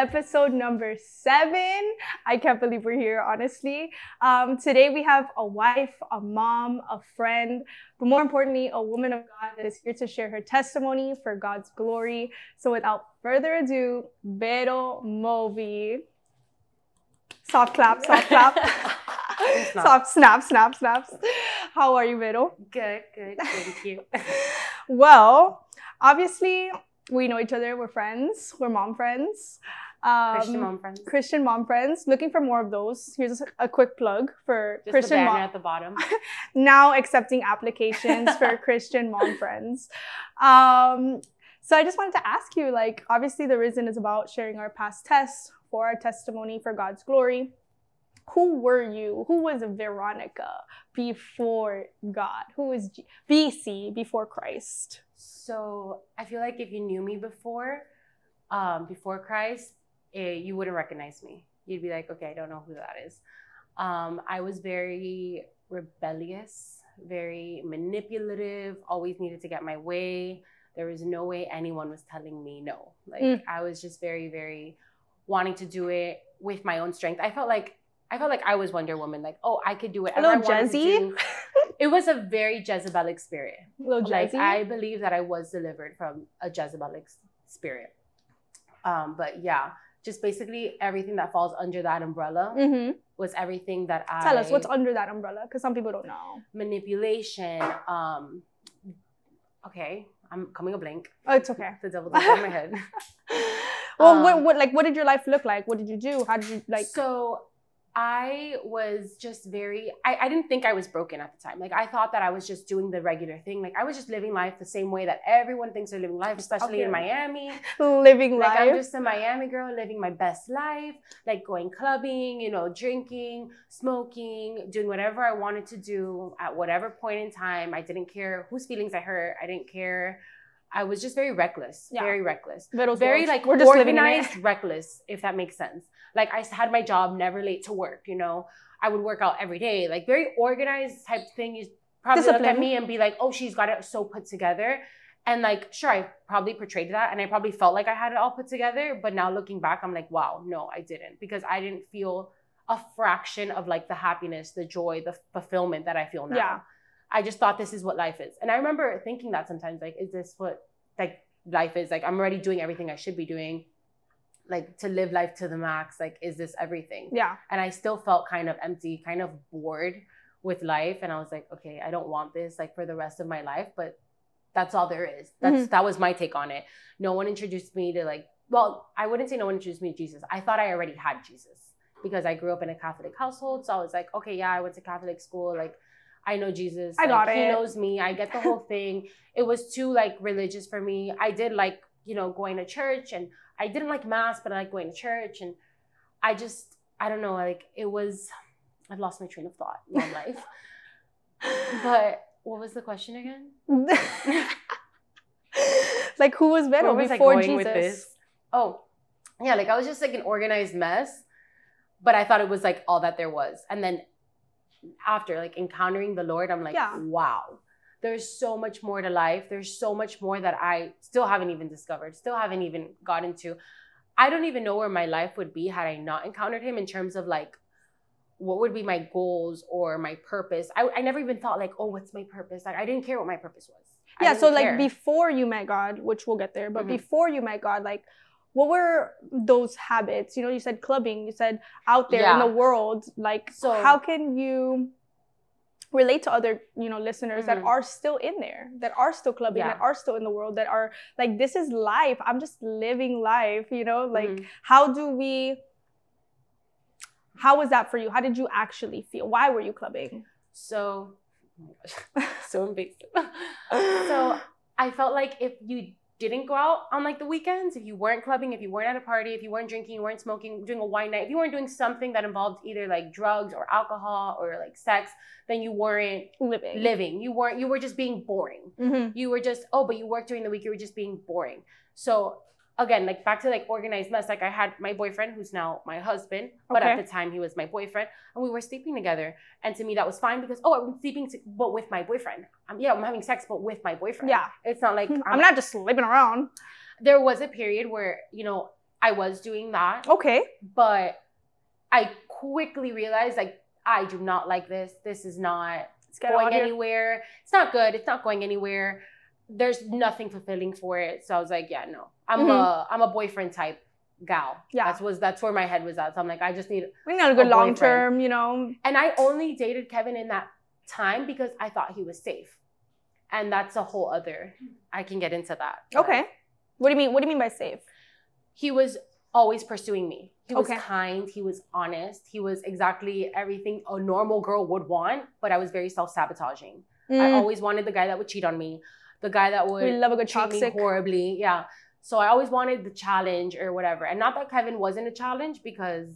the Risen podcast, episode number seven. I can't believe we're here, honestly. Um, today we have a wife, a mom, a friend, but more importantly, a woman of God that is here to share her testimony for God's glory. So without further ado, Vero Mulvey. Soft clap, soft clap. soft snap, snap, snaps. How are you, Vero? Good, good, thank you. well, obviously, we know each other. We're friends. We're mom friends. Um, Christian mom friends. Christian mom friends. Looking for more of those. Here's a, quick plug for Just Christian the mom. at the bottom. now accepting applications for Christian mom friends. Um, so I just wanted to ask you, like, obviously, the Risen is about sharing our past tests for our testimony for God's glory. Who were you? Who was Veronica before God? Who was G- BC before Christ? So I feel like if you knew me before, um, before Christ, it, eh, you wouldn't recognize me. You'd be like, okay, I don't know who that is. Um, I was very rebellious, very manipulative, always needed to get my way. There was no way anyone was telling me no. Like mm. I was just very, very wanting to do it with my own strength. I felt like I felt like I was Wonder Woman. Like, oh, I could do it. Little Jezzy. it was a very Jezebelic spirit. A little like I believe that I was delivered from a Jezebelic spirit. Um, but yeah, just basically everything that falls under that umbrella mm-hmm. was everything that I tell us what's under that umbrella because some people don't know. Manipulation. Um, okay, I'm coming a blank. Oh, it's okay. the devil's in my head. well, um, what, what like what did your life look like? What did you do? How did you like? So I was just very, I, I didn't think I was broken at the time. Like, I thought that I was just doing the regular thing. Like, I was just living life the same way that everyone thinks they're living life, especially okay. in Miami. Living like, life. I'm just a Miami girl living my best life, like going clubbing, you know, drinking, smoking, doing whatever I wanted to do at whatever point in time. I didn't care whose feelings I hurt. I didn't care. I was just very reckless, yeah. very reckless, very like we're just organized, reckless, if that makes sense. Like I had my job, never late to work. You know, I would work out every day, like very organized type thing. You probably Discipline. look at me and be like, "Oh, she's got it so put together." And like, sure, I probably portrayed that, and I probably felt like I had it all put together. But now looking back, I'm like, wow, no, I didn't, because I didn't feel a fraction of like the happiness, the joy, the fulfillment that I feel now. Yeah. I just thought this is what life is. And I remember thinking that sometimes, like, is this what like life is? Like, I'm already doing everything I should be doing like to live life to the max. Like is this everything? Yeah. And i still felt kind of empty kind of bored with life. And i was like okay i don't want this like for the rest of my life but that's all there is. That's mm-hmm. that was my take on it. No one introduced me to like well i wouldn't say no one introduced me to jesus. I thought i already had jesus because i grew up in a catholic household. So i was like okay yeah i went to catholic school like I know Jesus. I got it. He knows me. I get the whole thing. It was too like religious for me. I did like, you know, going to church and I didn't like mass, but I like going to church. And I just, I don't know, like it was, I've lost my train of thought in my life. but what was the question again? like who was better was before Jesus? Oh, yeah, like I was just like an organized mess, but I thought it was like all that there was. And then after like encountering the Lord, I'm like, yeah. wow there's so much more to life. There's so much more that I still haven't even discovered, still haven't even gotten to. I don't even know where my life would be had I not encountered him in terms of like what would be my goals or my purpose. I, I never even thought like, oh, what's my purpose? Like I didn't care what my purpose was. I yeah, so care. like before you met God, which we'll get there, but mm-hmm. before you met God, like what were those habits? You know, you said clubbing, you said out there yeah. in the world. Like, so how can you relate to other you know listeners mm-hmm. that are still in there that are still clubbing yeah. that are still in the world that are like this is life i'm just living life you know like mm-hmm. how do we how was that for you how did you actually feel why were you clubbing so so invasive so i felt like if you didn't go out on like the weekends, if you weren't clubbing, if you weren't at a party, if you weren't drinking, you weren't smoking, doing a wine night, if you weren't doing something that involved either like drugs or alcohol or like sex, then you weren't living. Living. You weren't. You were just being boring. Mm-hmm. You were just oh, but you worked during the week. You were just being boring. So again, like back to like organized mess. Like I had my boyfriend, who's now my husband, but okay. at the time he was my boyfriend, and we were sleeping together. And to me, that was fine because oh, I'm sleeping, to, but with my boyfriend. I'm, yeah, I'm having sex, but with my boyfriend. Yeah, it's not like I'm, I'm not just sleeping around. there was a period where you know I was doing that. Okay. But I quickly realized like I do not like this. This is not it's going anywhere. It's not good. It's not going anywhere. There's nothing fulfilling for it. So I was like, yeah, no. I'm mm-hmm. a I'm a boyfriend type gal. Yeah. That's was that's where my head was at. So I'm like, I just need we need a good long term, you know. And I only dated Kevin in that time because I thought he was safe. And that's a whole other I can get into that. Okay. What do you mean? What do you mean by safe? He was always pursuing me. He was okay. kind, he was honest, he was exactly everything a normal girl would want, but I was very self-sabotaging. Mm. I always wanted the guy that would cheat on me, the guy that would we love a good treat toxic. me horribly. Yeah. So I always wanted the challenge or whatever. And not that Kevin wasn't a challenge because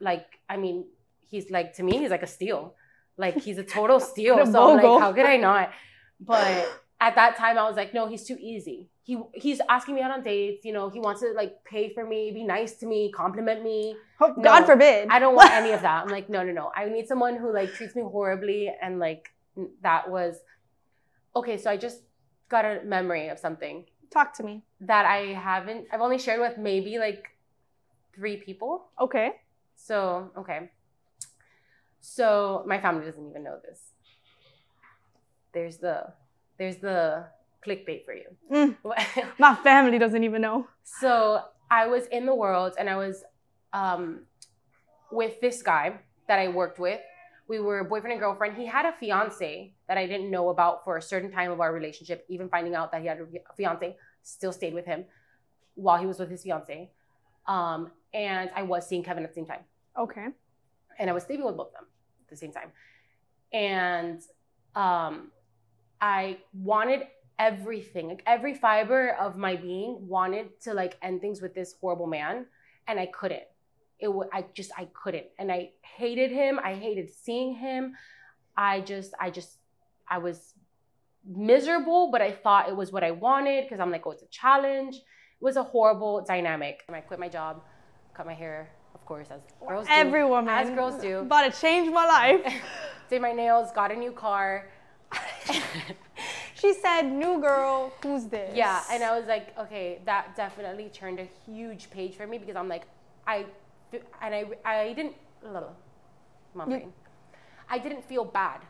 like I mean, he's like to me, he's like a steal. Like he's a total steal. so I'm like, how could I not? But at that time I was like, no, he's too easy. He he's asking me out on dates, you know, he wants to like pay for me, be nice to me, compliment me. Oh, no, God forbid. I don't want any of that. I'm like, no, no, no. I need someone who like treats me horribly and like that was okay, so I just got a memory of something. Talk to me. That I haven't I've only shared with maybe like three people. Okay. So, okay. So my family doesn't even know this. There's the there's the clickbait for you. Mm. My family doesn't even know. So I was in the world and I was um, with this guy that I worked with. We were boyfriend and girlfriend. He had a fiance that I didn't know about for a certain time of our relationship. Even finding out that he had a fiance, still stayed with him while he was with his fiance. Um, and I was seeing Kevin at the same time. Okay. And I was sleeping with both of them at the same time. And um, I wanted everything, like every fiber of my being wanted to like end things with this horrible man, and I couldn't. It would I just I couldn't, and I hated him. I hated seeing him. I just I just I was miserable, but I thought it was what I wanted because I'm like, oh, it's a challenge. It was a horrible dynamic. And I quit my job, cut my hair, of course, as girls do. Every woman. As girls do. But it changed my life. Did my nails, got a new car she said, "New girl, who's this?" Yeah, and I was like, okay, that definitely turned a huge page for me because I'm like, I, and I, I didn't, brain, I didn't feel bad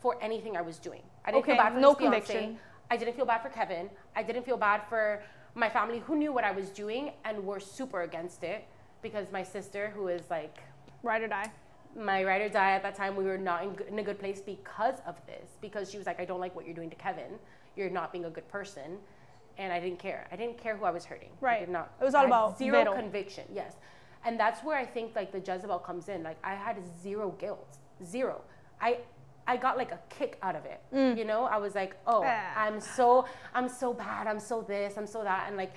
for anything I was doing. I didn't okay, feel bad for no conviction. I didn't feel bad for Kevin. I didn't feel bad for my family who knew what I was doing and were super against it because my sister, who is like ride or die, my ride or die at that time, we were not in, in, a good place because of this. Because she was like, I don't like what you're doing to Kevin. You're not being a good person. And I didn't care. I didn't care who I was hurting. Right. I did not. It was all about zero middle. conviction. Yes. And that's where I think like the Jezebel comes in. Like I had zero guilt. Zero. I I got like a kick out of it. Mm. You know, I was like, oh, ah. I'm so I'm so bad. I'm so this. I'm so that. And like,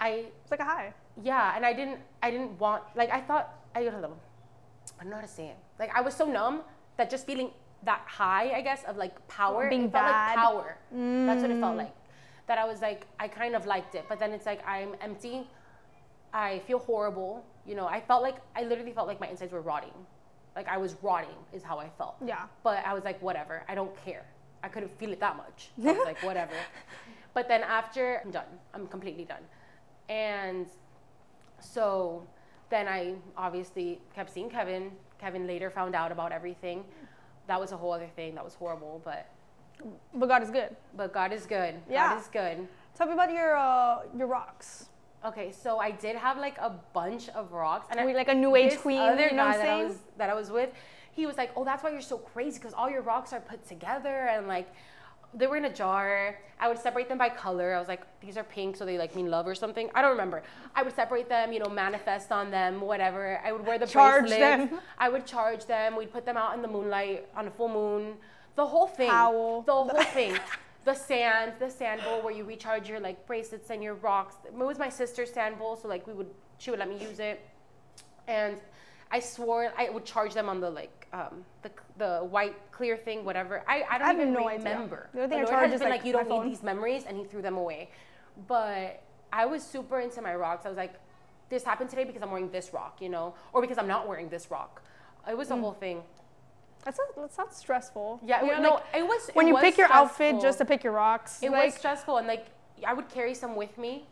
I. It's like a high. Yeah, and I didn't I didn't want like I thought I I don't know how to say it. Like I was so numb that just feeling that high, I guess, of like power. Being it bad. felt like power. Mm. That's what it felt mm. like. That I was like, I kind of liked it, but then it's like I'm empty. I feel horrible. You know, I felt like I literally felt like my insides were rotting. Like I was rotting is how I felt. Yeah. But I was like, whatever. I don't care. I couldn't feel it that much. I was like, whatever. But then after I'm done. I'm completely done. And so then I obviously kept seeing Kevin. Kevin later found out about everything. That was a whole other thing. That was horrible, but but God is good. But God is good. Yeah. God is good. Tell me about your uh, your rocks. Okay, so I did have like a bunch of rocks, and we like a new age queen. Other you know guy that I was that I was with, he was like, "Oh, that's why you're so crazy because all your rocks are put together and like." they were in a jar. I would separate them by color. I was like, these are pink, so they like mean love or something. I don't remember. I would separate them, you know, manifest on them, whatever. I would wear the charge bracelets. them. I would charge them. We'd put them out in the moonlight on a full moon. The whole thing. Howl. The whole thing. the sand, the sand bowl where you recharge your like bracelets and your rocks. It was my sister's sand bowl, so like we would, she would let me use it, and I swore I would charge them on the like um, the the white clear thing, whatever. I, I don't I even no remember. Idea. The Lord has been like, like you don't phone. need these memories, and He threw them away. But I was super into my rocks. I was like, this happened today because I'm wearing this rock, you know, or because I'm not wearing this rock. It was a mm. whole thing. That's not, that's not stressful. Yeah, you know, no, like, it was. When it you was pick your stressful. outfit just to pick your rocks, it like, was stressful, and like I would carry some with me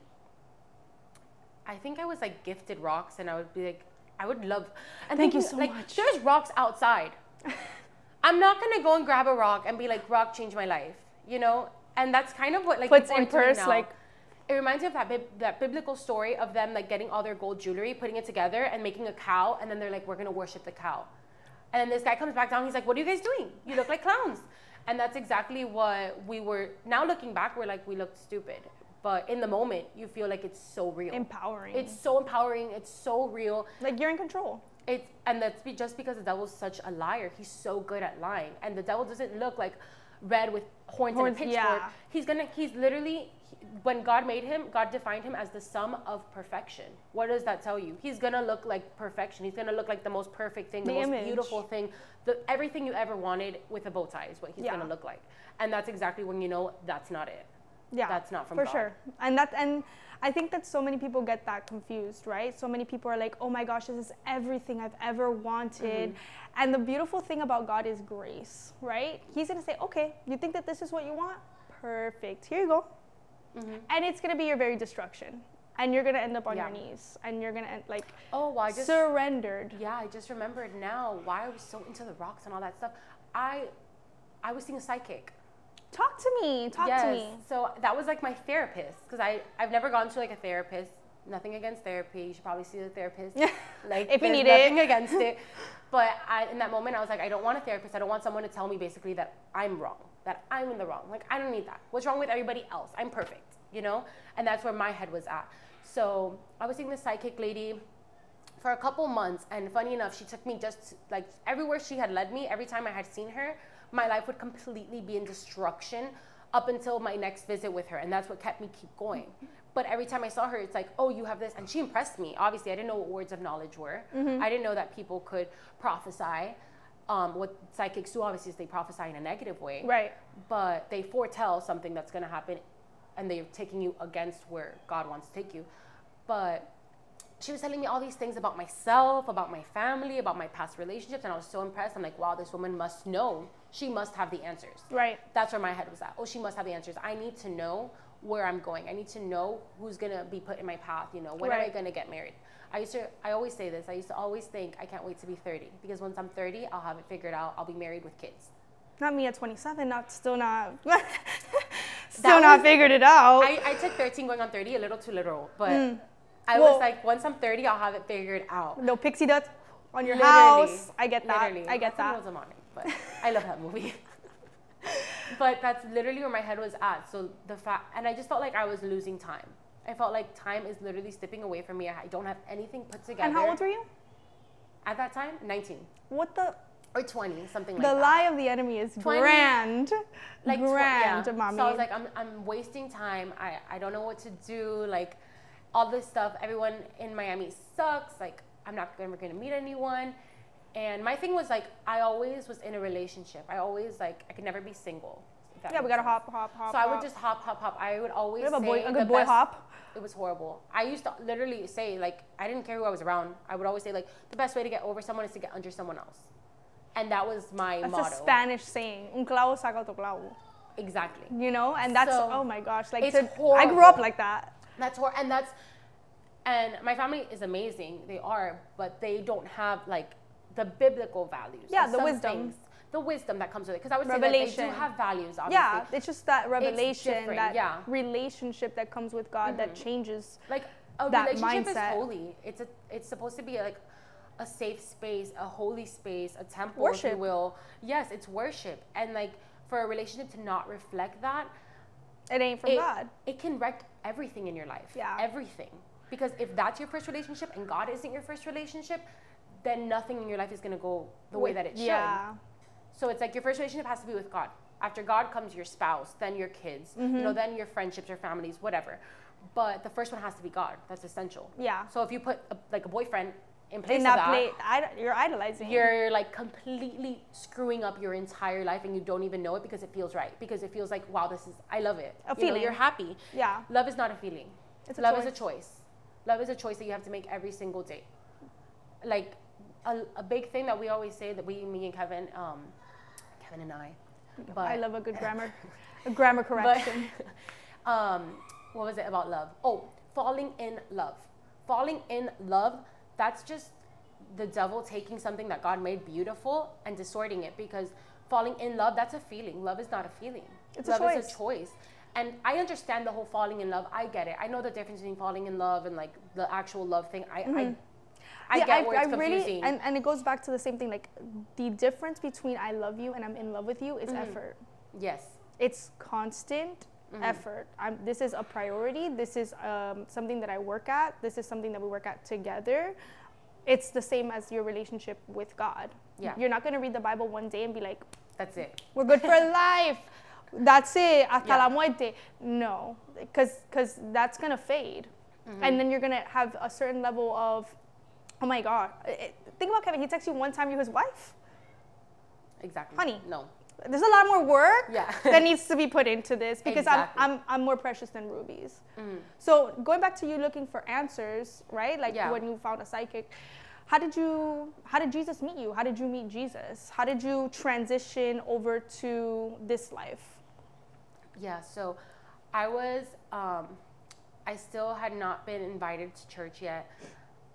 I think I was like gifted rocks, and I would be like, I would love. And thank you so like, much. There's rocks outside. I'm not gonna go and grab a rock and be like, rock changed my life, you know. And that's kind of what like puts in purse like. It reminds me of that bib- that biblical story of them like getting all their gold jewelry, putting it together, and making a cow, and then they're like, we're gonna worship the cow. And then this guy comes back down. He's like, what are you guys doing? You look like clowns. And that's exactly what we were. Now looking back, we're like, we looked stupid. But in the moment, you feel like it's so real. Empowering. It's so empowering. It's so real. Like you're in control. It's and that's be, just because the devil's such a liar. He's so good at lying, and the devil doesn't look like red with horns, horns and a pitchfork. Yeah. He's gonna. He's literally. When God made him, God defined him as the sum of perfection. What does that tell you? He's gonna look like perfection. He's gonna look like the most perfect thing, the, the most image. beautiful thing, the everything you ever wanted with a bow tie is what he's yeah. gonna look like. And that's exactly when you know that's not it. Yeah, that's not from God. for God. sure. And that and I think that so many people get that confused, right? So many people are like, oh my gosh, this is everything I've ever wanted. Mm-hmm. And the beautiful thing about God is grace, right? He's going to say, okay, you think that this is what you want? Perfect. Here you go. Mm-hmm. And it's going to be your very destruction. And you're going to end up on yeah. your knees. And you're going to end like, oh, well, I just surrendered. Yeah, I just remembered now why I was so into the rocks and all that stuff. I, I was seeing a psychic Talk to me. Talk yes. to me. So that was like my therapist because I I've never gone to like a therapist. Nothing against therapy. You should probably see the therapist. like if you need nothing it. against it. But I, in that moment, I was like, I don't want a therapist. I don't want someone to tell me basically that I'm wrong, that I'm in the wrong. Like I don't need that. What's wrong with everybody else? I'm perfect, you know. And that's where my head was at. So I was seeing this psychic lady for a couple months, and funny enough, she took me just like everywhere she had led me. Every time I had seen her, my life would completely be in destruction up until my next visit with her. And that's what kept me keep going. But every time I saw her, it's like, oh, you have this. And she impressed me. Obviously, I didn't know what words of knowledge were. Mm-hmm. I didn't know that people could prophesy. Um, what psychics do, obviously, is they prophesy in a negative way. Right. But they foretell something that's going to happen and they're taking you against where God wants to take you. But she was telling me all these things about myself, about my family, about my past relationships, and I was so impressed. I'm like, wow, this woman must know. She must have the answers. Right. That's where my head was at. Oh, she must have the answers. I need to know where I'm going. I need to know who's gonna be put in my path. You know, when right. am I gonna get married? I used to. I always say this. I used to always think I can't wait to be 30 because once I'm 30, I'll have it figured out. I'll be married with kids. Not me at 27. Not still not. still not figured it out. I, I took 13 going on 30 a little too literal, but. Mm I well, was like, once I'm 30, I'll have it figured out. No pixie dust on your literally, house. I get that. Literally. I get that. Was but I love that movie. but that's literally where my head was at. So the fact, and I just felt like I was losing time. I felt like time is literally slipping away from me. I don't have anything put together. And how old were you? At that time, 19. What the? Or 20, something like the that. The lie of the enemy is 20, grand. Like grand, tw- yeah. mommy. So I was like, I'm, I'm wasting time. I, I don't know what to do. Like, all this stuff. Everyone in Miami sucks. Like, I'm not ever going to meet anyone. And my thing was like, I always was in a relationship. I always like, I could never be single. Yeah, we gotta hop, hop, hop. So. I would just hop, hop, hop. I would always. We have a boy, a good boy best, hop. It was horrible. I used to literally say like, I didn't care who I was around. I would always say like, the best way to get over someone is to get under someone else, and that was my that's motto. A Spanish saying. Un clavo saca otro clavo. Exactly. You know, and that's so, oh my gosh, like to, I grew up like that. That's horrible, and that's and my family is amazing. They are, but they don't have like the biblical values. Yeah, the wisdom. Things, the wisdom that comes with it. Because I would revelation. say that they do have values, obviously. Yeah, it's just that revelation, that yeah. relationship that comes with God mm-hmm. that changes like a that relationship mindset. is holy. It's a it's supposed to be like a safe space, a holy space, a temple, worship. if you will. Yes, it's worship. And like for a relationship to not reflect that, it ain't from it, God. It can wreck everything in your life. Yeah. Everything. Because if that's your first relationship and God isn't your first relationship, then nothing in your life is going to go the way that it should. Yeah. So it's like your first relationship has to be with God. After God comes your spouse, then your kids, mm-hmm. you know, then your friendships or families, whatever. But the first one has to be God. That's essential. Yeah. So if you put a, like a boyfriend in place in that, of that plate, you're idolizing. You're like completely screwing up your entire life, and you don't even know it because it feels right. Because it feels like, wow, this is I love it. A you feeling. Know, you're happy. Yeah. Love is not a feeling. It's a love choice. is a choice. Love is a choice that you have to make every single day. Like a, a big thing that we always say that we, me and Kevin, um, And I. But, I love a good grammar, a grammar correction. But, um, what was it about love? Oh, falling in love. falling in love, that's just the devil taking something that God made beautiful and distorting it because falling in love, that's a feeling. Love is not a feeling. It's love a choice. is a choice. And I understand the whole falling in love. I get it. I know the difference between falling in love and like the actual love thing. I, mm-hmm. I I yeah, get I, where it's I confusing. Really, and, and it goes back to the same thing. Like the difference between I love you and I'm in love with you is mm-hmm. effort. Yes. It's constant mm-hmm. effort. I'm, this is a priority. This is um, something that I work at. This is something that we work at together. It's the same as your relationship with God. Yeah. You're not going to read the Bible one day and be like, that's it. We're good for life. That's it. Hasta yeah. la muerte. No, because that's going to fade. Mm-hmm. And then you're going to have a certain level of, oh my God. It, think about Kevin. He texts you one time you're his wife. Exactly. Honey. No there's a lot more work yeah. that needs to be put into this because exactly. I'm, I'm, I'm more precious than rubies. Mm. So going back to you looking for answers, right? Like yeah. when you found a psychic, how did you how did Jesus meet you? How did you meet Jesus? How did you transition over to this life? Yeah, so I was um, I still had not been invited to church yet.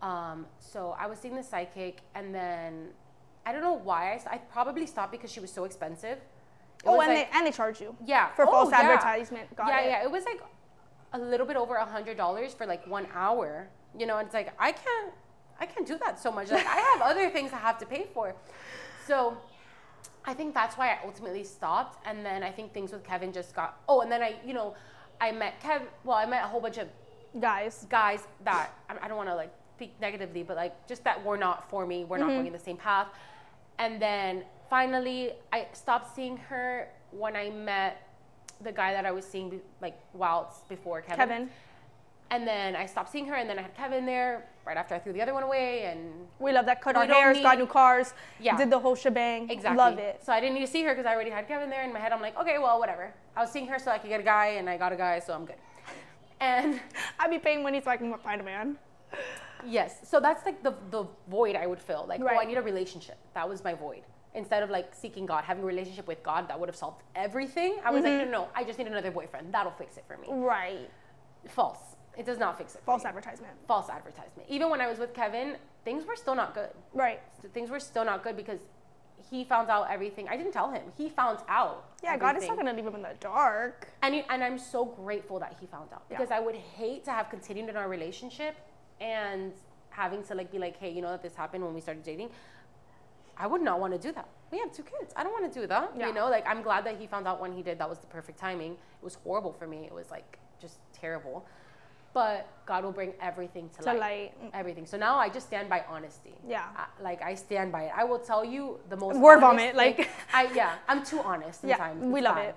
Um, so I was seeing the psychic and then I don't know why. I, I probably stopped because she was so expensive. It oh, and like, they and they charge you. Yeah. For oh, false yeah. advertisement. Got yeah, it. yeah. It was like a little bit over a hundred dollars for like one hour. You know, and it's like I can't, I can't do that so much. Like I have other things I have to pay for. So, I think that's why I ultimately stopped. And then I think things with Kevin just got. Oh, and then I, you know, I met Kev. Well, I met a whole bunch of guys. Guys that I don't want to like speak negatively, but like just that we're not for me. We're not mm-hmm. going in the same path. And then finally, I stopped seeing her when I met the guy that I was seeing like while before Kevin. Kevin. And then I stopped seeing her, and then I had Kevin there right after I threw the other one away. And we love that. Cut our hairs, need, got new cars. Yeah. Did the whole shebang. Exactly. Love it. So I didn't need to see her because I already had Kevin there in my head. I'm like, okay, well, whatever. I was seeing her so I could get a guy, and I got a guy, so I'm good. And I'd be paying money so I can find a man. Yes. So that's like the, the void I would fill. Like, right. oh, I need a relationship. That was my void. Instead of like seeking God, having a relationship with God that would have solved everything, I was mm-hmm. like, no, no, I just need another boyfriend. That'll fix it for me. Right. False. It does not fix it. False advertisement. False advertisement. Even when I was with Kevin, things were still not good. Right. Things were still not good because he found out everything. I didn't tell him. He found out. Yeah, everything. God is not gonna leave him in the dark. And and I'm so grateful that he found out because yeah. I would hate to have continued in our relationship and having to like be like, hey, you know that this happened when we started dating. I would not want to do that. We have two kids. I don't want to do that. Yeah. You know, like I'm glad that he found out when he did. That was the perfect timing. It was horrible for me. It was like just terrible. But God will bring everything to, to light. light. Everything. So now I just stand by honesty. Yeah. I, like I stand by it. I will tell you the most. Word vomit. Like I yeah. I'm too honest. Yeah. We love it.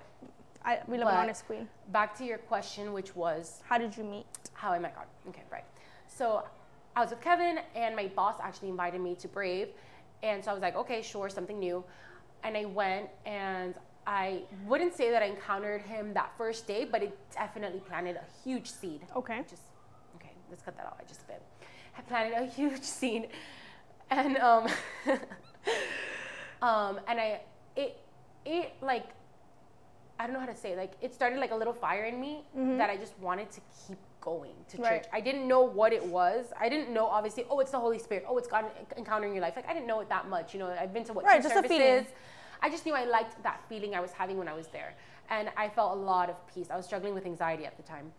I, we love but an honest queen. Back to your question, which was how did you meet? How I met God. Okay, right. So I was with Kevin, and my boss actually invited me to Brave. And so I was like, okay, sure, something new. And I went, and I wouldn't say that I encountered him that first day, but it definitely planted a huge seed. Okay. Just, okay, let's cut that out. I just a bit. I planted a huge seed. And, um, um, and I, it, it like, I don't know how to say, it. like, it started like a little fire in me mm-hmm. that I just wanted to keep going to right. church. I didn't know what it was. I didn't know obviously. Oh, it's the Holy Spirit. Oh, it's God encountering your life. Like I didn't know it that much. You know, I've been to what right, church just services. I just knew I liked that feeling I was having when I was there, and I felt a lot of peace. I was struggling with anxiety at the time,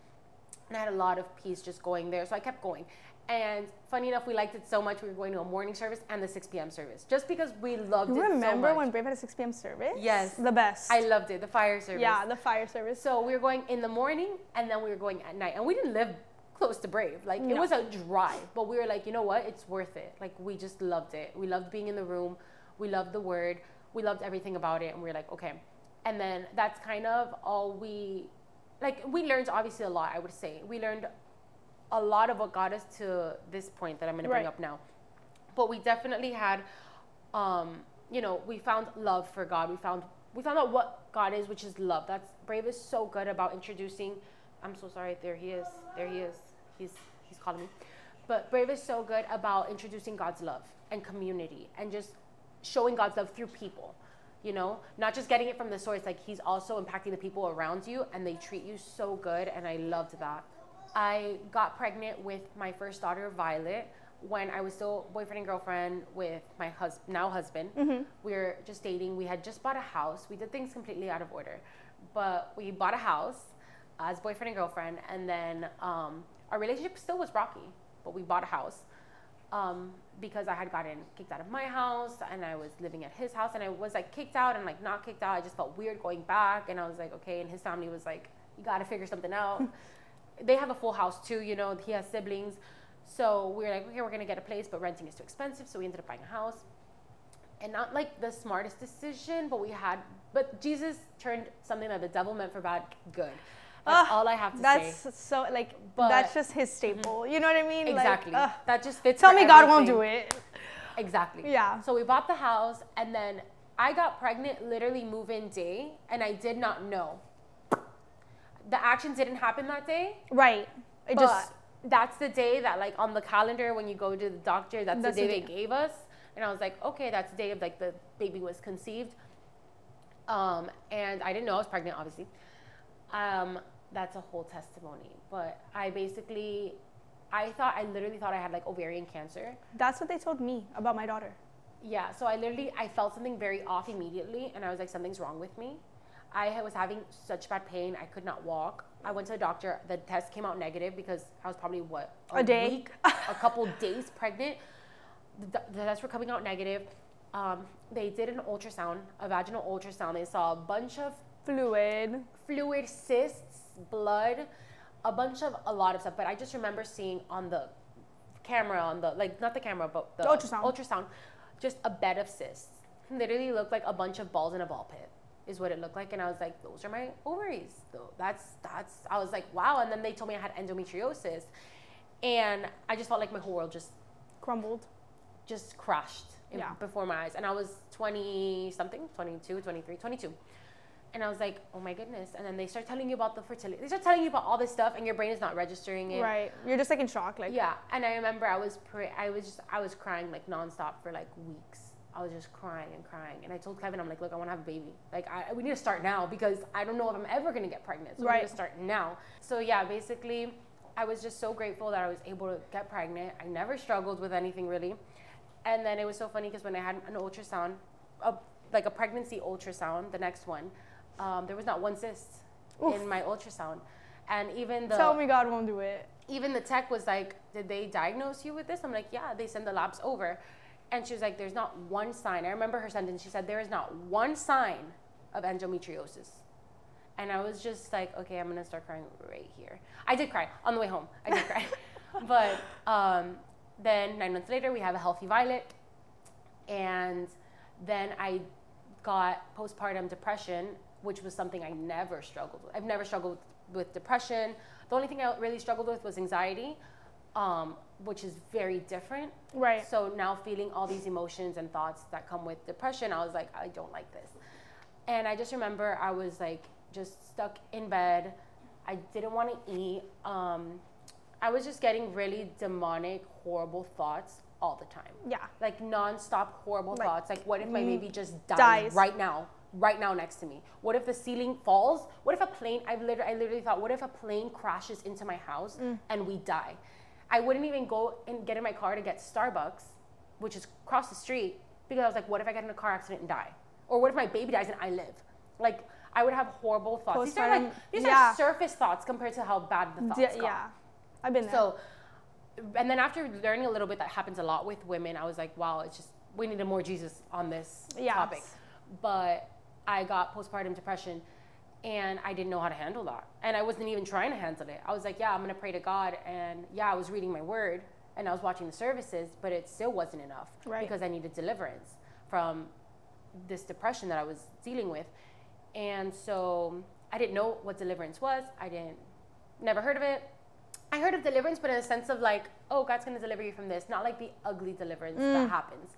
and I had a lot of peace just going there. So I kept going. And funny enough, we liked it so much we were going to a morning service and the 6 p.m. service just because we loved you it. Remember so when Brave had a 6 p.m. service? Yes, the best. I loved it. The fire service. Yeah, the fire service. So we were going in the morning and then we were going at night, and we didn't live close to Brave. Like no. it was a drive, but we were like, you know what? It's worth it. Like we just loved it. We loved being in the room. We loved the word. We loved everything about it, and we were like, okay. And then that's kind of all we, like we learned obviously a lot. I would say we learned a lot of what got us to this point that I'm going to bring right. up now. But we definitely had, um, you know, we found love for God. We found we found out what God is, which is love. That's Brave is so good about introducing. I'm so sorry. There he is. There he is he's he's calling me. But Brave is so good about introducing God's love and community and just showing God's love through people. You know, not just getting it from the source. Like he's also impacting the people around you, and they treat you so good. And I loved that. I got pregnant with my first daughter, Violet, when I was still boyfriend and girlfriend with my hus- now husband. Mm-hmm. We were just dating. We had just bought a house. We did things completely out of order, but we bought a house as boyfriend and girlfriend, and then um, our relationship still was rocky. But we bought a house um, because I had gotten kicked out of my house and I was living at his house, and I was like kicked out and like not kicked out. I just felt weird going back, and I was like, okay. And his family was like, you got to figure something out. they have a full house too, you know. He has siblings. So we were like, okay, we're gonna get a place, but renting is too expensive. So we ended up buying a house. And not like the smartest decision, but we had, but Jesus turned something that the devil meant for bad good. That's uh, all I have to that's say. That's so like but, that's just his staple. Mm-hmm. You know what I mean? Exactly. Like, uh, that just fits. Tell me everything. God won't do it. Exactly. Yeah. So we bought the house, and then I got pregnant literally move-in day, and I did not know. The action didn't happen that day. Right. It but just that's the day that like on the calendar when you go to the doctor that's, that's the day the they gave us. And i was like okay that's the day of like the baby was conceived. Um, and i didn't know i was pregnant obviously. Um, that's a whole testimony. But i basically i thought i literally thought i had like ovarian cancer. That's what they told me about my daughter. Yeah so i literally i felt something very off immediately. And i was like something's wrong with me I was having such bad pain. I could not walk. I went to the doctor. The test came out negative because I was probably what a, a day, week, a couple days pregnant. The, the, tests were coming out negative. Um, they did an ultrasound, a vaginal ultrasound. They saw a bunch of fluid, fluid cysts, blood, a bunch of a lot of stuff. But I just remember seeing on the camera, on the like not the camera, but the, the ultrasound, ultrasound, just a bed of cysts. Literally looked like a bunch of balls in a ball pit is what it looked like and i was like those are my ovaries though that's that's i was like wow and then they told me i had endometriosis and i just felt like my whole world just crumbled just crashed in, yeah. before my eyes and i was 20 something 22 23 22 and I was like, oh my goodness. And then they start telling you about the fertility. They start telling you about all this stuff, and your brain is not registering it. Right. You're just like in shock, like. Yeah. And I remember I was pre- I was just I was crying like nonstop for like weeks I was just crying and crying. And I told Kevin, I'm like, look, I want to have a baby. Like, I, we need to start now because I don't know if I'm ever going to get pregnant. So right. we need to start now. So, yeah, basically, I was just so grateful that I was able to get pregnant. I never struggled with anything really. And then it was so funny because when I had an ultrasound, a, like a pregnancy ultrasound, the next one, um, there was not one cyst Oof. in my ultrasound. And even the. Tell me God won't do it. Even the tech was like, did they diagnose you with this? I'm like, yeah, they send the labs over. And she was like, there's not one sign. I remember her sentence. She said, there is not one sign of endometriosis. And I was just like, okay, I'm going to start crying right here. I did cry on the way home. I did cry. but um, then nine months later, we have a healthy Violet. And then I got postpartum depression, which was something I never struggled with. I've never struggled with depression. The only thing I really struggled with was anxiety um, which is very different. Right. So now feeling all these emotions and thoughts that come with depression, I was like, I don't like this. And I just remember I was like just stuck in bed. I didn't want to eat. Um, I was just getting really demonic, horrible thoughts all the time. Yeah. Like nonstop horrible like, thoughts. Like, what if my baby just dies, dies, right now? Right now next to me. What if the ceiling falls? What if a plane? I literally, I literally thought, what if a plane crashes into my house mm. and we die? I wouldn't even go and get in my car to get Starbucks, which is across the street, because I was like, what if I get in a car accident and die? Or what if my baby dies and I live? Like, I would have horrible thoughts. These are like these yeah. are surface thoughts compared to how bad the thoughts got. Yeah, I've been there. So, and then after learning a little bit, that happens a lot with women. I was like, wow, it's just we need more Jesus on this yes. topic. But I got postpartum depression and I didn't know how to handle that. And I wasn't even trying to handle it. I was like, yeah, I'm going to pray to God. And yeah, I was reading my word and I was watching the services, but it still wasn't enough right. because I needed deliverance from this depression that I was dealing with. And so I didn't know what deliverance was. I didn't, never heard of it. I heard of deliverance, but in a sense of like, oh, God's going to deliver you from this, not like the ugly deliverance mm. that happens.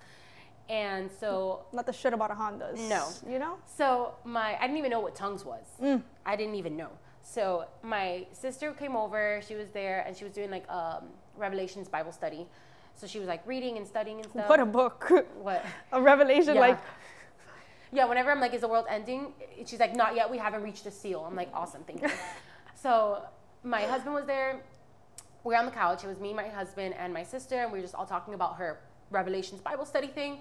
And so not the shit about a Hondas. No. You know? So my I didn't even know what tongues was. Mm. I didn't even know. So my sister came over, she was there and she was doing like um, Revelations Bible study. So she was like reading and studying and stuff. What a book. What? A revelation yeah. like Yeah, whenever I'm like, is the world ending? She's like, not yet, we haven't reached the seal. I'm like, awesome, thank you. so my husband was there we're on the couch. It was me, my husband, and my sister, and we were just all talking about her Revelations Bible study thing.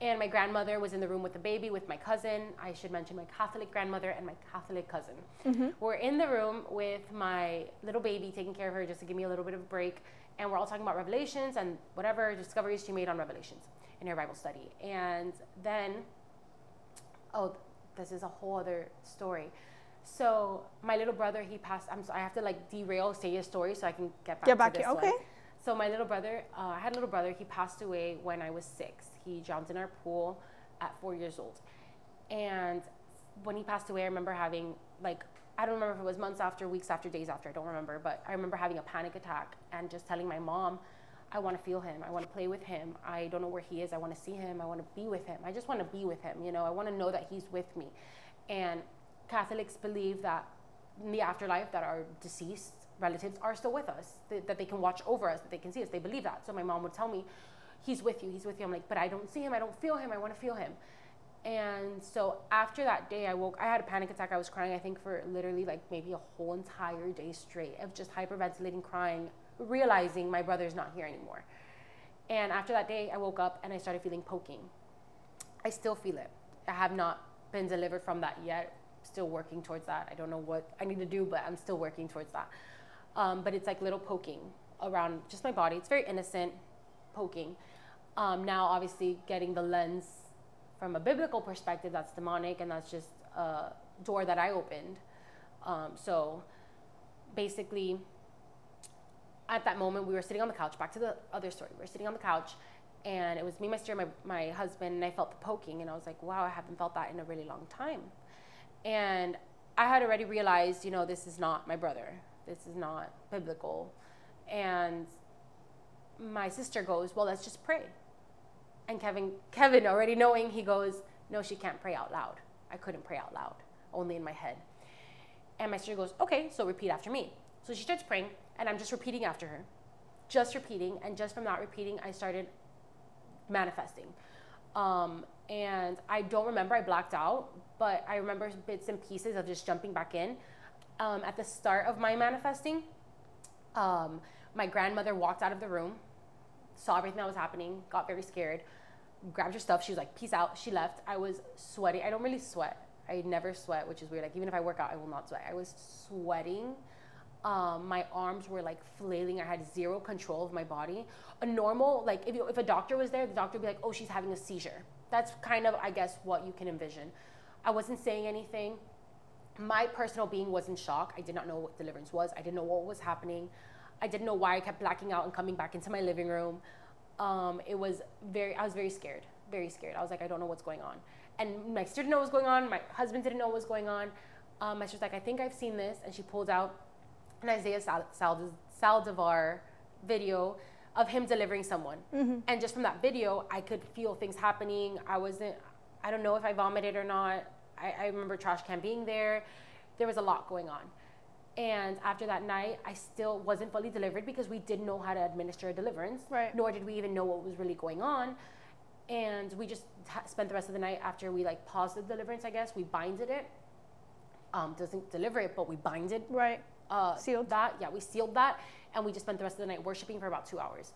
And my grandmother was in the room with the baby with my cousin. I should mention my Catholic grandmother and my Catholic cousin. Mm-hmm. We're in the room with my little baby, taking care of her just to give me a little bit of a break. And we're all talking about Revelations and whatever discoveries she made on Revelations in her Bible study. And then, oh, this is a whole other story. So my little brother, he passed. I'm. So I have to like derail, say his story, so I can get back. Get back to this here. Okay. One. So my little brother, uh, I had a little brother. He passed away when I was six. He jumped in our pool at four years old, and when he passed away, I remember having like I don't remember if it was months after, weeks after, days after. I don't remember, but I remember having a panic attack and just telling my mom, I want to feel him. I want to play with him. I don't know where he is. I want to see him. I want to be with him. I just want to be with him. You know, I want to know that he's with me. And Catholics believe that in the afterlife that our deceased relatives are still with us, that, that they can watch over us, that they can see us. They believe that. So my mom would tell me, he's with you, he's with you. I'm like, but I don't see him, I don't feel him, I want to feel him. And so after that day, I woke, I had a panic attack. I was crying, I think, for literally like maybe a whole entire day straight of just hyperventilating, crying, realizing my brother's not here anymore. And after that day, I woke up and I started feeling poking. I still feel it. I have not been delivered from that yet still working towards that. I don't know what I need to do, but I'm still working towards that. Um, but it's like little poking around just my body. It's very innocent poking. Um, now, obviously, getting the lens from a biblical perspective, that's demonic, and that's just a door that I opened. Um, so basically, at that moment, we were sitting on the couch. Back to the other story. We were sitting on the couch, and it was me, my sister, my, my husband, and I felt the poking, and I was like, wow, I haven't felt that in a really long time. And I had already realized, you know, this is not my brother. This is not biblical. And my sister goes, Well, let's just pray. And Kevin, Kevin already knowing, he goes, No, she can't pray out loud. I couldn't pray out loud, only in my head. And my sister goes, Okay, so repeat after me. So she starts praying, and I'm just repeating after her. Just repeating. And just from that repeating, I started manifesting. Um, and I don't remember, I blacked out, but I remember bits and pieces of just jumping back in. Um, at the start of my manifesting, um, my grandmother walked out of the room, saw everything that was happening, got very scared, grabbed her stuff. She was like, "Peace out." She left. I was sweating. I don't really sweat. I never sweat, which is weird. Like even if I work out, I will not sweat. I was sweating. Um, my arms were like flailing. I had zero control of my body. A normal, like if, you, if a doctor was there, the doctor would be like, "Oh, she's having a seizure." That's kind of, I guess, what you can envision. I wasn't saying anything. My personal being was in shock. I did not know what deliverance was. I didn't know what was happening. I didn't know why I kept blacking out and coming back into my living room. Um, it was very, I was very scared, very scared. I was like, I don't know what's going on. And my sister didn't know what was going on. My husband didn't know what was going on. Um, my sister's like, I think I've seen this. And she pulled out an Isaiah Sal- Saldivar video of him delivering someone. Mm-hmm. And just from that video, I could feel things happening. I wasn't, I don't know if I vomited or not. I, I remember trash can being there. There was a lot going on. And after that night, I still wasn't fully delivered because we didn't know how to administer a deliverance, right. nor did we even know what was really going on. And we just ha- spent the rest of the night after we like paused the deliverance, I guess. We binded it. Um, doesn't deliver it, but we binded. Right. Uh, sealed that. Yeah, we sealed that and we just spent the rest of the night worshiping for about two hours.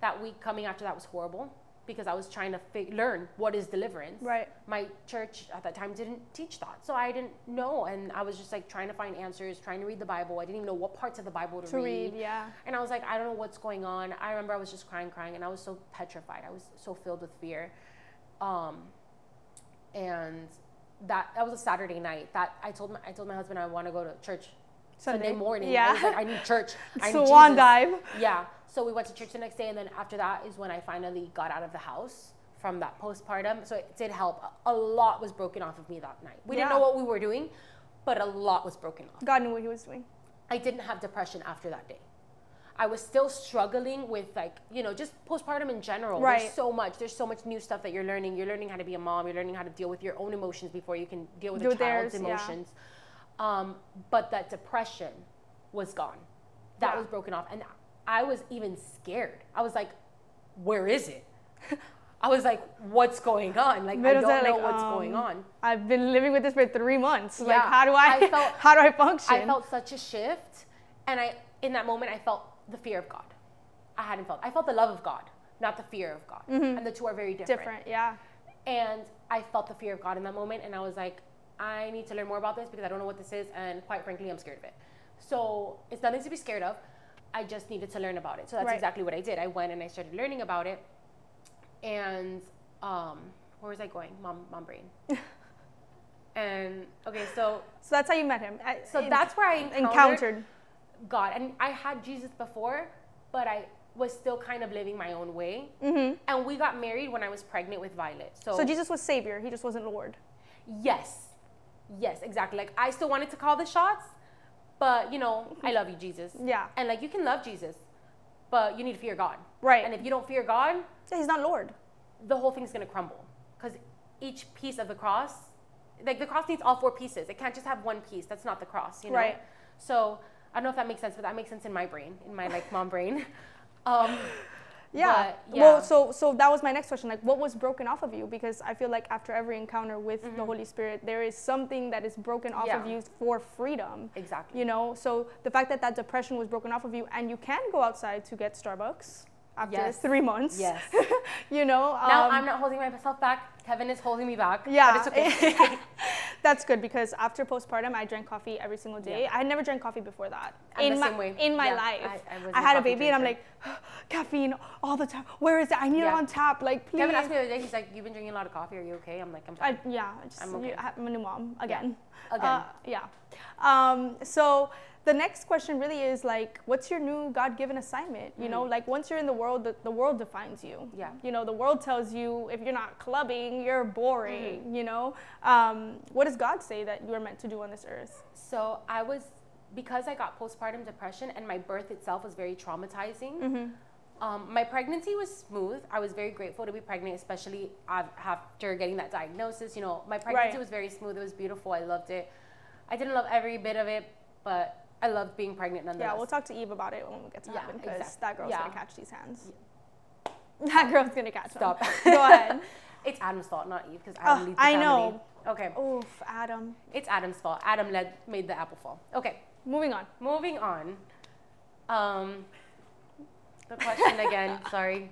That week coming after that was horrible because I was trying to fig- learn what is deliverance. Right. My church at that time didn't teach that, so I didn't know, and I was just like trying to find answers, trying to read the Bible. I didn't even know what parts of the Bible to, to read. read. Yeah. And I was like, I don't know what's going on. I remember I was just crying, crying, and I was so petrified. I was so filled with fear. Um, and that that was a Saturday night. That I told my I told my husband I want to go to church Sunday, Sunday morning. Yeah. I was like, I need church. I need Swan Jesus. dive. Yeah. So we went to church the next day, and then after that is when I finally got out of the house from that postpartum. So it did help. A lot was broken off of me that night. We yeah. didn't know what we were doing, but a lot was broken off. God knew what He was doing. I didn't have depression after that day. I was still struggling with like, you know, just postpartum in general. Right. There's so much. There's so much new stuff that you're learning. You're learning how to be a mom. You're learning how to deal with your own emotions before you can deal with Do a child's theirs, emotions. Yeah. Um, but that depression was gone. That yeah. was broken off. And I was even scared. I was like, where is it? I was like, what's going on? Like, I don't know like, what's um, going on. I've been living with this for three months. Yeah. Like, how do I, I felt, how do I function? I felt such a shift. And I, in that moment, I felt the fear of God. I hadn't felt. I felt the love of God, not the fear of God. Mm-hmm. And the two are very different. Different, yeah. And I felt the fear of God in that moment, and I was like, I need to learn more about this because I don't know what this is, and quite frankly, I'm scared of it. So it's nothing to be scared of. I just needed to learn about it. So that's right. exactly what I did. I went and I started learning about it. And um, where was I going? Mom, mom brain. and okay, so so that's how you met him. I, so that's where I encountered, encountered God, and I had Jesus before, but I was still kind of living my own way. Mm-hmm. And we got married when I was pregnant with Violet. So so Jesus was Savior. He just wasn't Lord. Yes, yes, exactly. Like I still wanted to call the shots, but you know, I love you, Jesus. Yeah. And like you can love Jesus, but you need to fear God. Right. And if you don't fear God, yeah, He's not Lord. The whole thing's gonna crumble because each piece of the cross, like the cross needs all four pieces. It can't just have one piece. That's not the cross, you know. Right. So I don't know if that makes sense, but that makes sense in my brain, in my like mom brain. Um, yeah. But, yeah. Well, so so that was my next question. Like, what was broken off of you? Because I feel like after every encounter with mm-hmm. the Holy Spirit, there is something that is broken off yeah. of you for freedom. Exactly. You know, so the fact that that depression was broken off of you, and you can go outside to get Starbucks after yes. three months. Yes. you know. Um, now I'm not holding myself back. Kevin is holding me back. Yeah. Okay. That's good because after postpartum, I drank coffee every single day. Yeah. I had never drank coffee before that I'm in my in my yeah, life. I, I, I had a baby, drinker. and I'm like, caffeine all the time. Where is it? I need yeah. it on tap. Like, please. Kevin asked me the other day. He's like, "You've been drinking a lot of coffee. Are you okay?" I'm like, "I'm fine." I, yeah. Just, I'm okay. I'm a new mom again. Again. Uh, yeah. Um, so the next question really is like what's your new god-given assignment you mm know like once you're in the world the, the world defines you yeah you know the world tells you if you're not clubbing you're boring mm you know um, what does god say that you are meant to do on this earth so i was because i got postpartum depression and my birth itself was very traumatizing mm-hmm. um, my pregnancy was smooth. I was very grateful to be pregnant, especially after getting that diagnosis. You know, my pregnancy right. was very smooth. It was beautiful. I loved it. I didn't love every bit of it, but I loved being pregnant nonetheless. Yeah, we'll talk to Eve about it when we get to yeah, heaven because exactly. that girl's yeah. gonna catch these hands. Yeah. That girl's gonna catch Stop. them. Go ahead. it's Adam's fault, not Eve, because Adam uh, leads the I family. know. Okay. Oof, Adam. It's Adam's fault. Adam led made the apple fall. Okay. Moving on. Moving on. Um, the question again. sorry.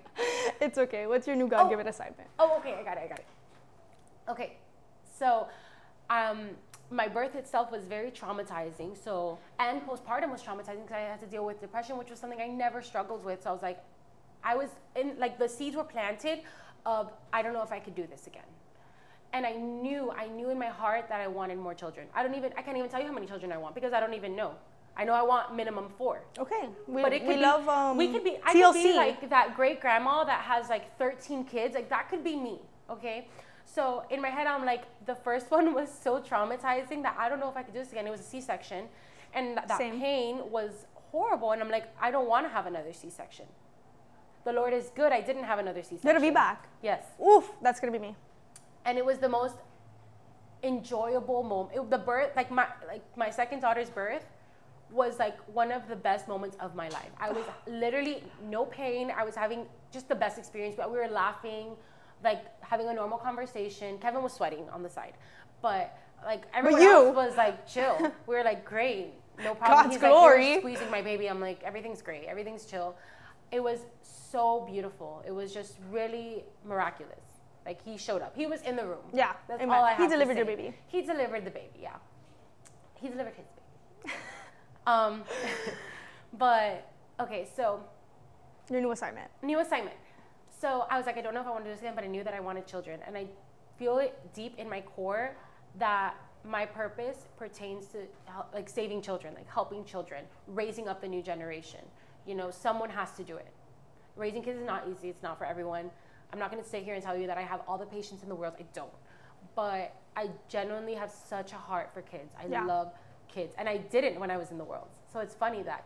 It's okay. What's your new God-given oh. assignment? Oh, okay. I got it. I got it. Okay. So, um, my birth itself was very traumatizing. So, and postpartum was traumatizing because I had to deal with depression, which was something I never struggled with. So I was like, I was in, like, the seeds were planted of, I don't know if I could do this again. And I knew, I knew in my heart that I wanted more children. I don't even, I can't even tell you how many children I want because I don't even know. I know I want minimum four. Okay, we, but it could we be, love um, we could be. I TLC. could be like that great grandma that has like 13 kids. Like that could be me. Okay, so in my head, I'm like, the first one was so traumatizing that I don't know if I could do this again. It was a C-section, and that Same. pain was horrible. And I'm like, I don't want to have another C-section. The Lord is good. I didn't have another C-section. Gonna be back. Yes. Oof, that's gonna be me. And it was the most enjoyable moment. It, the birth, like my like my second daughter's birth, was like one of the best moments of my life. I was literally no pain. I was having just the best experience. But we were laughing like having a normal conversation. Kevin was sweating on the side, but like everyone but else was like chill. we were like great, no problem. God's He's glory. like squeezing my baby. I'm like everything's great, everything's chill. It was so beautiful. It was just really miraculous. Like he showed up. He was in the room. Yeah, that's amen. all I have He delivered your baby. He delivered the baby. Yeah, he delivered his baby. um, but okay, so your new assignment. New assignment. So I was like, I don't know if I want to do this again, but I knew that I wanted children. And I feel it deep in my core that my purpose pertains to like saving children, like helping children, raising up the new generation. You know, someone has to do it. Raising kids is not easy, it's not for everyone. I'm not going to sit here and tell you that I have all the patience in the world. I don't. But I genuinely have such a heart for kids. I yeah. love kids. And I didn't when I was in the world. So it's funny that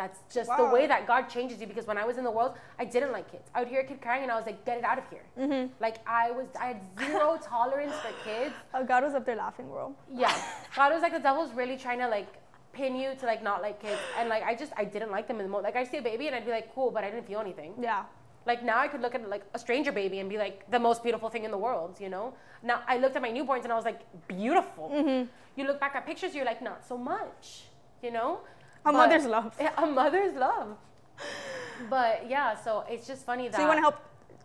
that's just wow. the way that God changes you. Because when I was in the world, I didn't like kids. I would hear a kid crying, and I was like, "Get it out of here!" Mm-hmm. Like I was, I had zero tolerance for kids. Oh, God was up there laughing, bro. Yeah, God was like the devil's really trying to like pin you to like not like kids, and like I just I didn't like them in the moment. Like I see a baby, and I'd be like, "Cool," but I didn't feel anything. Yeah. Like now I could look at like a stranger baby and be like the most beautiful thing in the world, you know. Now I looked at my newborns and I was like beautiful. Mm-hmm. You look back at pictures, you're like not so much, you know. A but, mother's love. A mother's love. but yeah, so it's just funny that. So you want to help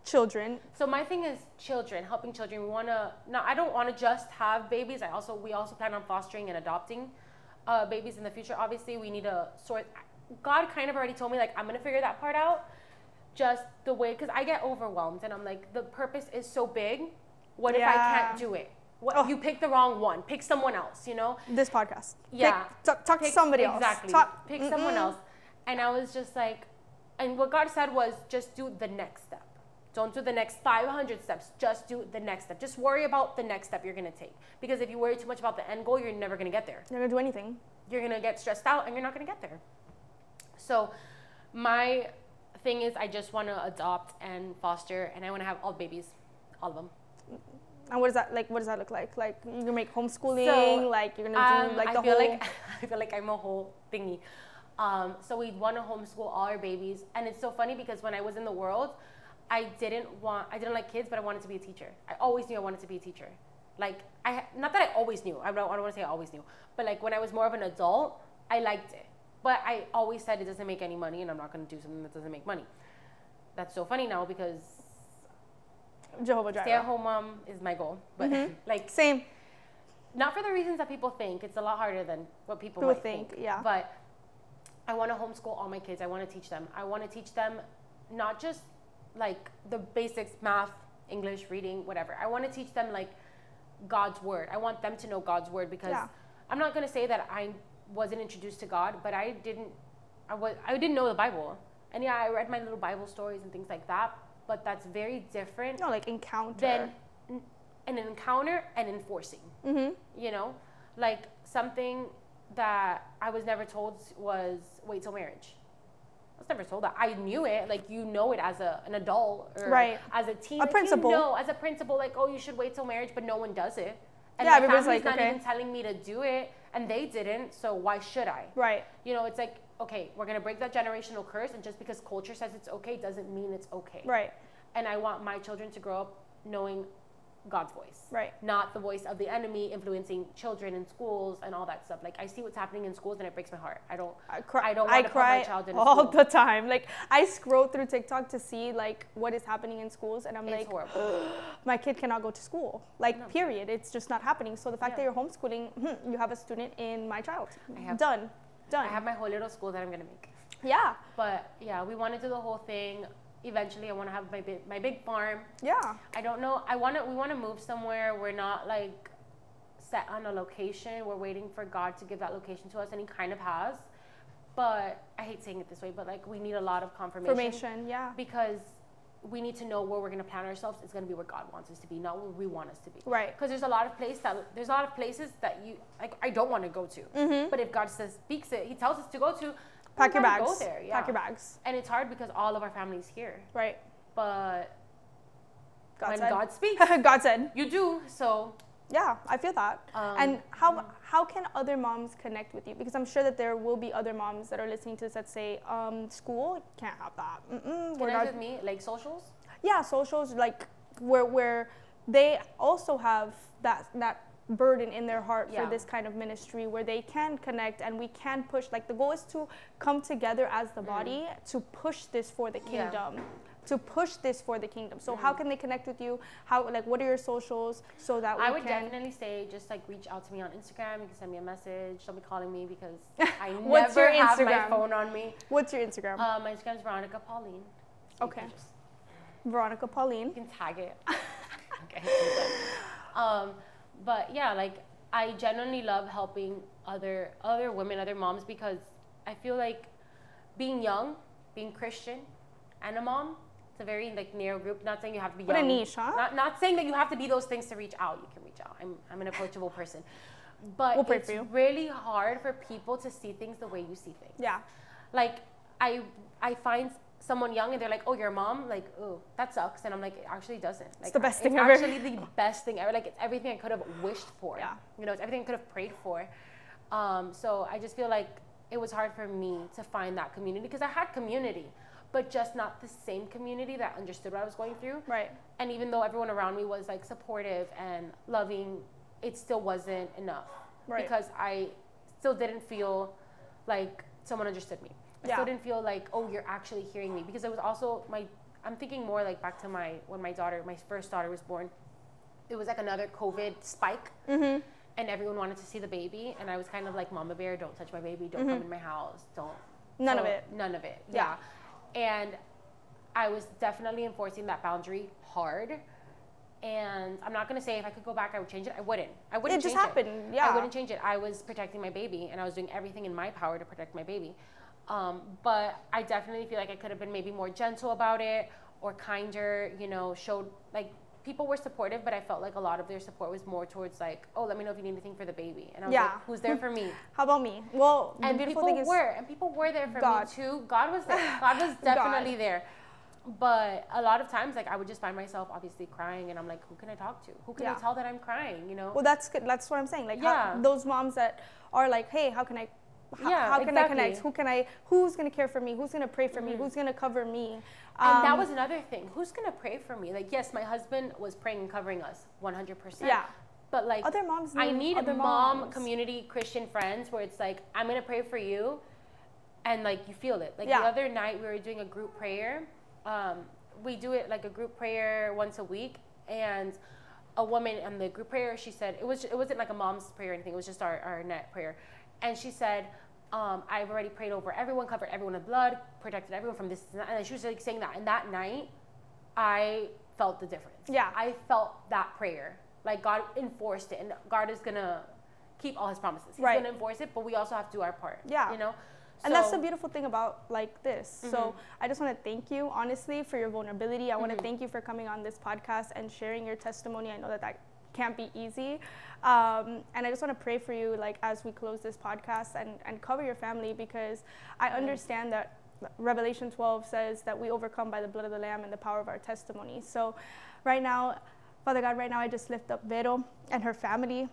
children. So my thing is children, helping children. We want to. No, I don't want to just have babies. I also we also plan on fostering and adopting uh, babies in the future. Obviously, we need to sort. God kind of already told me like I'm gonna figure that part out. Just the way, because I get overwhelmed and I'm like the purpose is so big. What yeah. if I can't do it? What oh. you pick the wrong one? Pick someone else. You know. This podcast. Yeah. Pick, talk, talk pick, to somebody exactly. else. Exactly. Pick mm-mm. someone else. And I was just like, and what God said was just do the next step. Don't do the next 500 steps. Just do the next step. Just worry about the next step you're going to take. Because if you worry too much about the end goal, you're never going to get there. You're going to do anything. You're going to get stressed out and you're not going to get there. So, my thing is, I just want to adopt and foster, and I want to have all babies, all of them. And what does that like? What does that look like? Like you're gonna make homeschooling, so, like you're gonna do um, like the I feel whole. Like, I feel like I'm a whole thingy. Um, so we want to homeschool all our babies, and it's so funny because when I was in the world, I didn't want, I didn't like kids, but I wanted to be a teacher. I always knew I wanted to be a teacher. Like I, not that I always knew. I don't, I don't want to say I always knew, but like when I was more of an adult, I liked it. But I always said it doesn't make any money, and I'm not going to do something that doesn't make money. That's so funny now because Jehovah Jireh. Stay-at-home mom is my goal, but mm-hmm. like same. Not for the reasons that people think. It's a lot harder than what people, people think, think. Yeah. But I want to homeschool all my kids. I want to teach them. I want to teach them not just like the basics, math, English, reading, whatever. I want to teach them like God's word. I want them to know God's word because yeah. I'm not going to say that I wasn't introduced to God, but I didn't I was I didn't know the Bible. And yeah, I read my little Bible stories and things like that, but that's very different. No, like encounter. Than an encounter and enforcing. Mm-hmm. You know, like something that I was never told was wait till marriage. I was never told that. I knew it, like you know it as a an adult or right. as a teen. A like principal. You know, as a principal, like oh, you should wait till marriage, but no one does it. And yeah, my everybody's family's like, not okay. even telling me to do it, and they didn't. So why should I? Right. You know, it's like okay, we're gonna break that generational curse, and just because culture says it's okay doesn't mean it's okay. Right. And I want my children to grow up knowing God's voice. Right. Not the voice of the enemy influencing children in schools and all that stuff. Like I see what's happening in schools and it breaks my heart. I don't I cry I don't want I to cry put my child in all school. the time. Like I scroll through TikTok to see like what is happening in schools and I'm it's like horrible. my kid cannot go to school. Like no. period. It's just not happening. So the fact yeah. that you're homeschooling, hmm, you have a student in my child. I have done. Done. I have my whole little school that I'm gonna make. Yeah. But yeah, we want to do the whole thing eventually I want to have my big, my big farm. Yeah. I don't know. I want to. We want to move somewhere. We're not like set on a location. We're waiting for God to give that location to us, and He kind of has. But I hate saying it this way, but like we need a lot of confirmation. Confirmation, yeah. Because we need to know where we're going to plan ourselves. It's going to be where God wants us to be, not where we want us to be. Right. Because there's a lot of place that there's a lot of places that you like. I don't want to go to. Mm-hmm. But if God says speaks it, He tells us to go to Pack your bags. Go there, yeah. Pack your bags. And it's hard because all of our family's here. Right. But God when said. God speaks, God said. You do. So yeah, I feel that. Um, and how how can other moms connect with you? Because I'm sure that there will be other moms that are listening to this that say, um, school can't have that. Mm-mm, connect not. with me, like socials. Yeah, socials like where where they also have that that burden in their heart yeah. for this kind of ministry where they can connect and we can push like the goal is to come together as the body mm. to push this for the kingdom yeah. to push this for the kingdom. So mm. how can they connect with you? How like what are your socials so that i would can... definitely say just like reach out to me on instagram. You can send me a message. Don't be calling me because i never have my phone on me. What's your instagram? Uh, my instagram is veronica pauline. So okay. veronica pauline. You can tag it. Okay um, but yeah, like I genuinely love helping other other women, other moms because I feel like being young, being Christian, and a mom, it's a very like narrow group. Not saying you have to be what young. a niche, huh? Not, not saying that you have to be those things to reach out. You can reach out. I'm I'm an approachable person, but we'll it's really hard for people to see things the way you see things. Yeah, like I I find someone young and they're like, "Oh, your mom," like, "Oh, that sucks," and I'm like, "It actually doesn't." Like, it's the best thing ever. Actually, the best thing ever. Like, it's everything I could have wished for. Yeah. You know, it's everything I could have prayed for. Um, so I just feel like it was hard for me to find that community because I had community, but just not the same community that understood what I was going through. Right. And even though everyone around me was like supportive and loving, it still wasn't enough. Right. Because I still didn't feel like someone understood me. I yeah. still didn't feel like, oh, you're actually hearing me because it was also my. I'm thinking more like back to my when my daughter, my first daughter was born. It was like another COVID spike. Mm-hmm. And everyone wanted to see the baby, and I was kind of like, "Mama bear, don't touch my baby. Don't mm-hmm. come in my house. Don't." None of it. None of it. Yeah. yeah. And I was definitely enforcing that boundary hard and I'm not gonna say if I could go back, I would change it. I wouldn't. I wouldn't. It just happened. It. Yeah. I wouldn't change it. I was protecting my baby, and I was doing everything in my power to protect my baby. Um, but I definitely feel like I could have been maybe more gentle about it or kinder. You know, showed like people were supportive, but I felt like a lot of their support was more towards like, oh, let me know if you need anything for the baby, and I was yeah. like, who's there for me? How about me? Well, and people were, and people were there for God. me too. God was there. God was definitely God. there but a lot of times like i would just find myself obviously crying and i'm like who can i talk to who can yeah. i tell that i'm crying you know well that's good that's what i'm saying like yeah. How, those moms that are like hey how can i how, yeah, how can exactly. I connect? Who can I? Who's gonna care for me? Who's gonna pray for mm-hmm. me? Who's gonna cover me? Um, and that um, was another thing. Who's gonna pray for me? Like, yes, my husband was praying and covering us, 100. percent Yeah. But like, other moms. I need other mom moms. community Christian friends where it's like, I'm gonna pray for you, and like you feel it. Like yeah. the other night we were doing a group prayer. Um, we do it like a group prayer once a week, and a woman in the group prayer, she said it was it wasn't like a mom's prayer or anything. It was just our our net prayer, and she said. Um, I've already prayed over everyone, covered everyone with blood, protected everyone from this. And she was like saying that. And that night, I felt the difference. Yeah. I felt that prayer. Like God enforced it, and God is gonna keep all His promises. He's right. gonna enforce it, but we also have to do our part. Yeah. You know. And that's the beautiful thing about like this. Mm-hmm. So I just want to thank you honestly for your vulnerability. I mm-hmm. want to thank you for coming on this podcast and sharing your testimony. I know that that can't be easy. Um, and I just want to pray for you like as we close this podcast and, and cover your family because I understand that Revelation 12 says that we overcome by the blood of the Lamb and the power of our testimony. So right now, Father God, right now I just lift up Vero and her family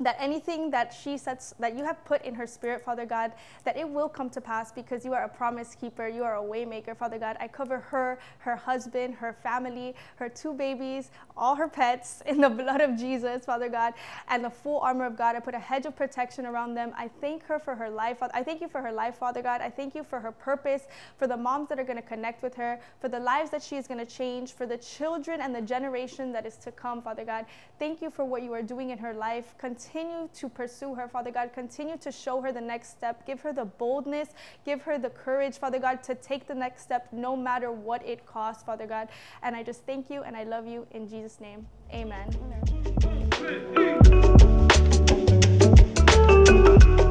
that anything that she sets that you have put in her spirit father god that it will come to pass because you are a promise keeper. You are a waymaker father god. I cover her her husband her family her two babies all her pets in the blood of jesus father god and the full armor of god. I put a hedge of protection around them. I thank her for her life i thank you for her life father god. I thank you for her purpose for the moms that are going to connect with her for the lives that she is going to change for the children and the generation that is to come father god. Thank you for what you are doing in her life. Continue continue to pursue her, Father God. Continue to show her the next step. Give her the boldness, give her the courage, Father God, to take the next step no matter what it costs, Father God. And I just thank you and I love you in Jesus' name. Amen. Amen.